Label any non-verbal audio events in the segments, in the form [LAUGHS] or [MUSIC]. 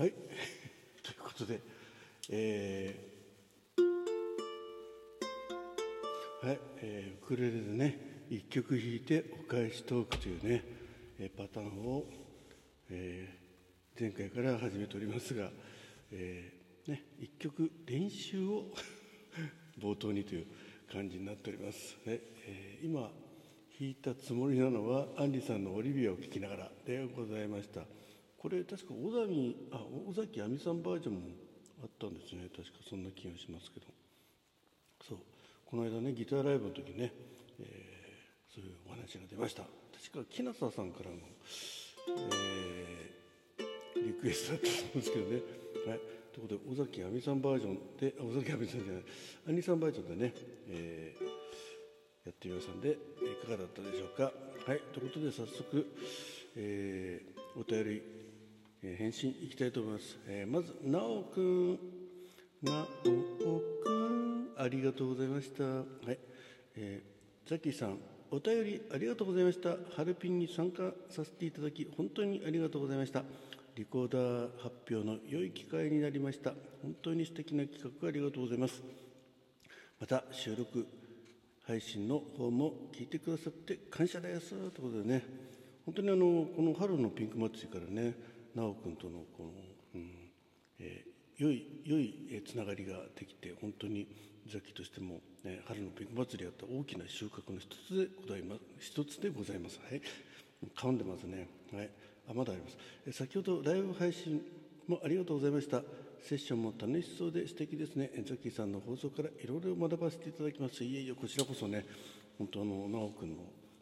はい。[LAUGHS] ということでえーはい、えーウクレレでね一曲弾いてお返しトークというね、えーパターンを、えー前回から始めておりますが、えーね、一曲練習を [LAUGHS] 冒頭にという感じになっております、ねえー今弾いたつもりなのはアンリさんの「オリビア」を聴きながらでございました。これ確か小崎あ尾崎亜美さんバージョンもあったんですね。確かそんな気がしますけど。そう。この間ねギターライブの時ね、えーそういうお話が出ました。確か木下さんからの、えーリクエストだったと思うんですけどね。はい。ということで尾崎亜美さんバージョンであ尾崎亜美さんじゃない。アンリさんバージョンでね、えーやってみましたんでいかがだったでしょうか。はい。ということで早速、えーお便り、えー返信いきたいと思います、えーまずなおくんなおくんありがとうございました。はい、えーザキさんお便りありがとうございました。ハルピンに参加させていただき本当にありがとうございました。リコーダー発表の良い機会になりました。本当に素敵な企画ありがとうございます。また収録配信の方も聞いてくださって感謝です。ということでね。本当にあのこの春のピンク祭りからね奈くんとのこの、うんえー良い良いえーつながりができて本当にザキとしても、ね、春のピンク祭りやった大きな収穫の一つでございます。一つでございます。はい。噛んでますねはいあまだあります。え先ほどライブ配信もありがとうございました。セッションも楽しそうで素敵ですね。えザキさんの放送からいろいろ学ばせていただきます。いえいえこちらこそね本当あの奈くんの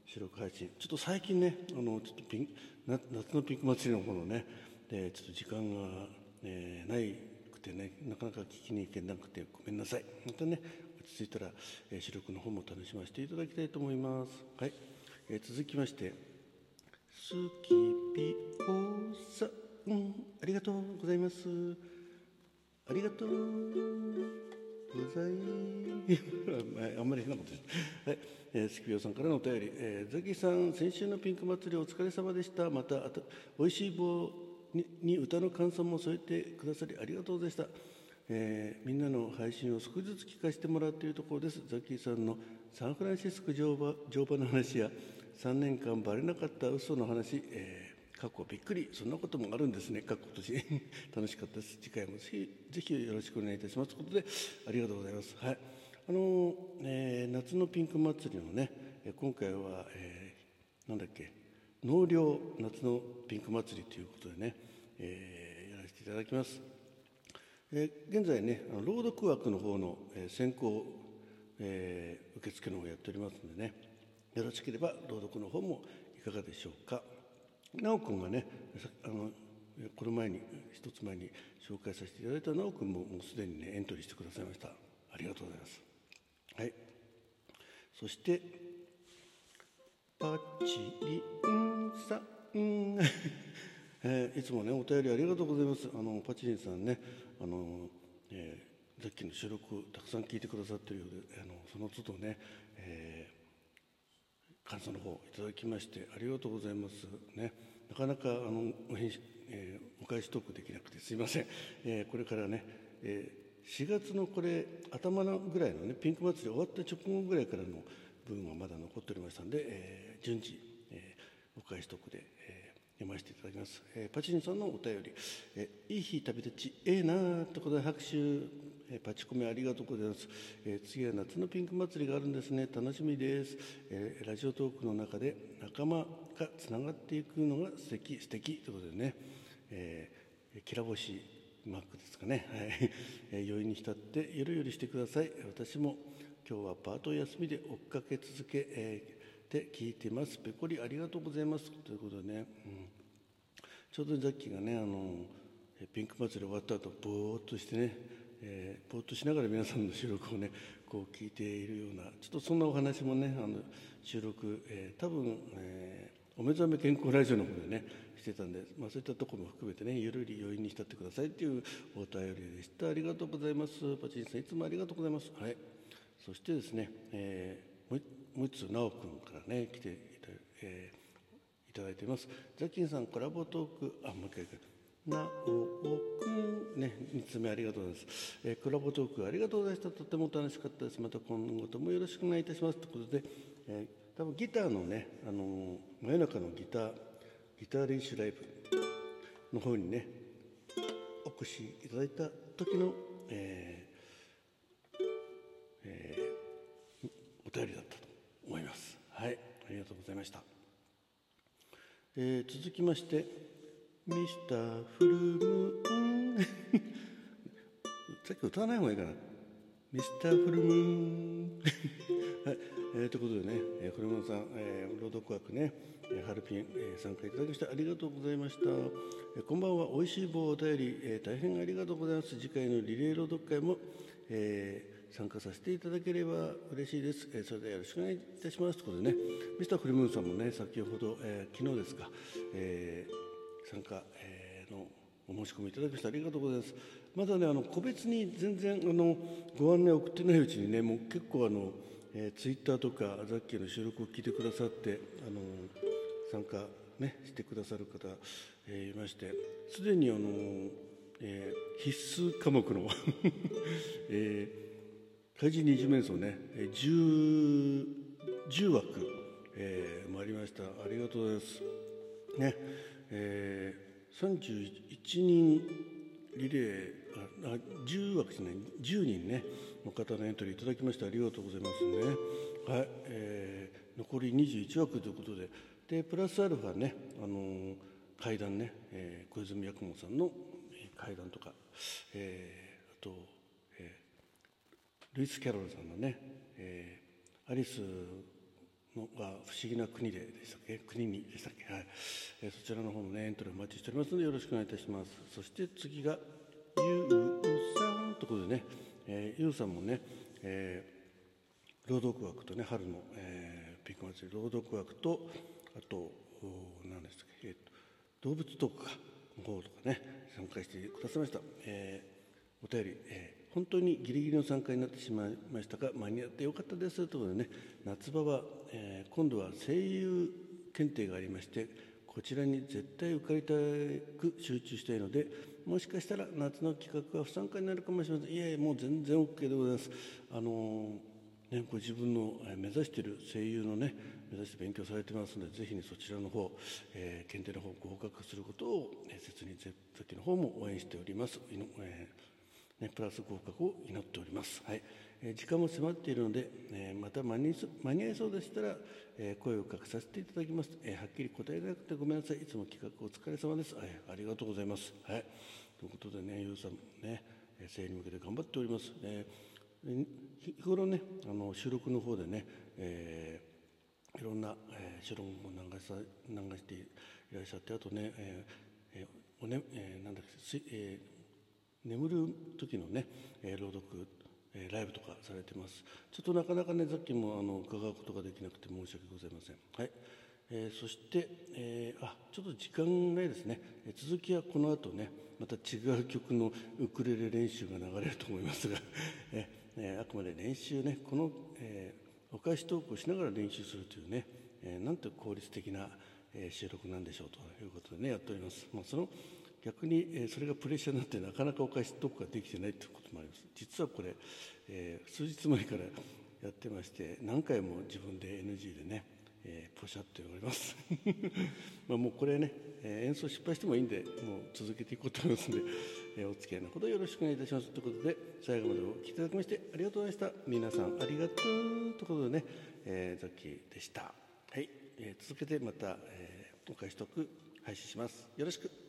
収録配信ちょっと最近ねあのちょっとピン夏のピンク祭りの方のねでちょっと時間が、えーないくてねなかなか聞きに行けなくてごめんなさい。またね落ち着いたら、えー収録の方も楽しませていただきたいと思います。はい、えー続きましてスキピオさんありがとうございます。ありがとう。ございあんまり変なことです。は [LAUGHS] い、えー、スキさんからのお便り、えー、ザキさん、先週のピンク祭りお疲れ様でした。また、あと、美味しい棒にに歌の感想も添えてくださりありがとうございました。えーみんなの配信を少しずつ聞かせてもらっているところです。ザキさんのサンフランシスコ乗馬乗馬の話や、3年間バレなかった嘘の話、えー過去びっくり。そんなこともあるんですね。過去今年楽しかったです。次回もぜひぜひよろしくお願いいたします。ということでありがとうございます。はい。あの、えー夏のピンク祭りのねえー今回は、えーなんだっけ。納涼夏のピンク祭りということでね、えーやらせていただきます。えー現在ねあの朗読枠の方の、えー選考、えー受付の方やっておりますのでねよろしければ朗読の方もいかがでしょうか。直君がねあのこの前に一つ前に紹介させていただいた直君ももうすでにねエントリーしてくださいました。ありがとうございます。はい。そしてパチリンさん、[LAUGHS] えーいつもねお便りありがとうございます。あのパチリンさんねあの、えーさっきの収録たくさん聞いてくださってるようであのその都度ね、えー感想の方いただきましてありがとうございます。ね。なかなかあのお返信、えーお返しトークできなくてすいません、えーこれからね、えー4月のこれ頭のぐらいのねピンク祭り終わった直後ぐらいからの分はまだ残っておりましたんで、えー順次、えーお返しトークで、えー読ませていただきます、えーパチンさんのお便り「えーいい日旅立ちええなあ」ということで拍手、えパチコメありがとうございます、え次は夏のピンク祭りがあるんですね。楽しみです、えラジオトークの中で仲間がつながっていくのが素敵素敵ということでね、えー、きら星マックですかね、はい。[LAUGHS] え余韻に浸ってゆるゆるしてください。私も今日はパート休みで追っかけ続け、えーで聞いてます。ペコリありがとうございます。ということでね、うん。ちょうどザッキーがねあのピンク祭り終わった後ぼーっとしてね、えーぼーっとしながら皆さんの収録をねこう聞いているようなちょっとそんなお話もねあの収録、えー多分、えーお目覚め健康ラジオの方でねしてたんで、まあ、そういったところも含めてねゆるり余韻に浸ってくださいっていうお便りでした。ありがとうございます。パチンさんいつもありがとうございます。はい。そしてですね、えーもう一もう一つ直君からね来ていた,、えーいただいています。ザキンさんコラボトーク。あもう一回なおくん、ね、3つ目ありがとうございます。えー、コラボトークありがとうございました。とても楽しかったです。また今後ともよろしくお願いいたします。ということで、えー、多分ギターのね、あのー、真夜中のギター、ギター練習ライブの方にね、お越しいただいた時の、えーえー、お便りだったと思います。はい、ありがとうございました。えー、続きまして、ミスターフルムーンさっき歌わない方がいいかな。ミスターフルムーンはい、えー、ということでね、えー、フルムーンさん、えー、朗読枠ね、えー、ハルピン、えー、参加いただきましてありがとうございました、えー、こんばんは。おいしい棒お便り、えー、大変ありがとうございます。次回のリレー朗読会も、えー、参加させていただければ嬉しいです、えー、それではよろしくお願いいたします。ということでねミスターフルムーンさんもね先ほど、えー、昨日ですか、えー参加、えー、のお申し込みいただきましてありがとうございます。まだねあの個別に全然あのご案内送ってないうちにねもう結構あの、えー、ツイッターとかザッキーの収録を聞いてくださってあの参加ねしてくださる方、えー、いましてすでにあの、えー、必須科目の、[LAUGHS] えー、怪人二次面相ね 10, 10枠、えー、もありました。ありがとうございます。ね。えー、31人リレーあ10枠ですね。10人ねの方のエントリーいただきましてありがとうございますね。はい、えー、残り21枠ということで。でプラスアルファねあのー、階段ね、えー、小泉八雲さんの階段とか、えー、あと、えー、ルイス・キャロルさんのね、えー、アリスが不思議な国ででしたっけ？国にでしたっけ？はい、え、そちらの方のねエントリーお待ちしておりますのでよろしくお願いいたします。そして次がゆうさんということでね、えー、ゆうさんもね、えー、朗読枠とね春の、えー、ピンク祭り朗読枠とあと何でしたっけ、えーと、動物トークかの方とかね参加してくださいました、えー、お便り、えー本当にギリギリの参加になってしまいましたが間に合ってよかったですということでね夏場は、えー、今度は声優検定がありましてこちらに絶対受かりたく集中したいのでもしかしたら夏の企画は不参加になるかもしれません。いやいやもう全然 OK でございます。あのー、ね、ご自分の目指している声優のね目指して勉強されてますのでぜひにそちらの方、えー、検定の方合格することを切に絶対の方も応援しております、えーね、プラス合格を祈っております。はいえー、時間も迫っているので、えー、また間に間に合いそうでしたら、えー、声をかけさせていただきます、えはっきり答えなくてごめんなさい。いつも企画お疲れ様です。はい、ありがとうございます。はい、ということでね、ゆうさんね、生に向けて頑張っております。え日頃ね、あの収録の方でね、えいろんな、えー、収録も流さ流していらっしゃって、あとね、えーえーおねえー、なんだっけ、えー眠る時のね、えー、朗読、えー、ライブとかされてます。ちょっとなかなかねさっきもあの伺うことができなくて申し訳ございません。はい。えー、そして、えー、あちょっと時間ないですね、続きはこの後ねまた違う曲のウクレレ練習が流れると思いますが、[LAUGHS] えー、あくまで練習ねこの、えー、お返しトークをしながら練習するというね、えー、なんて効率的な、えー、収録なんでしょうということでねやっております、まあ、その逆に、それがプレッシャーになってなかなかお返しトークができてないということもあります。実はこれ、えー、数日前からやってまして何回も自分で NG でね、えー、ポシャっております。[LAUGHS] まあもうこれね、えー、演奏失敗してもいいんでもう続けていこうと思いますので、えー、お付き合いのほどよろしくお願いいたします。ということで最後までお聴きいただきましてありがとうございました。皆さんありがとうということでね、えー、ザッキーでした。はい、えー、続けてまた、えー、お返しトーク配信します。よろしく。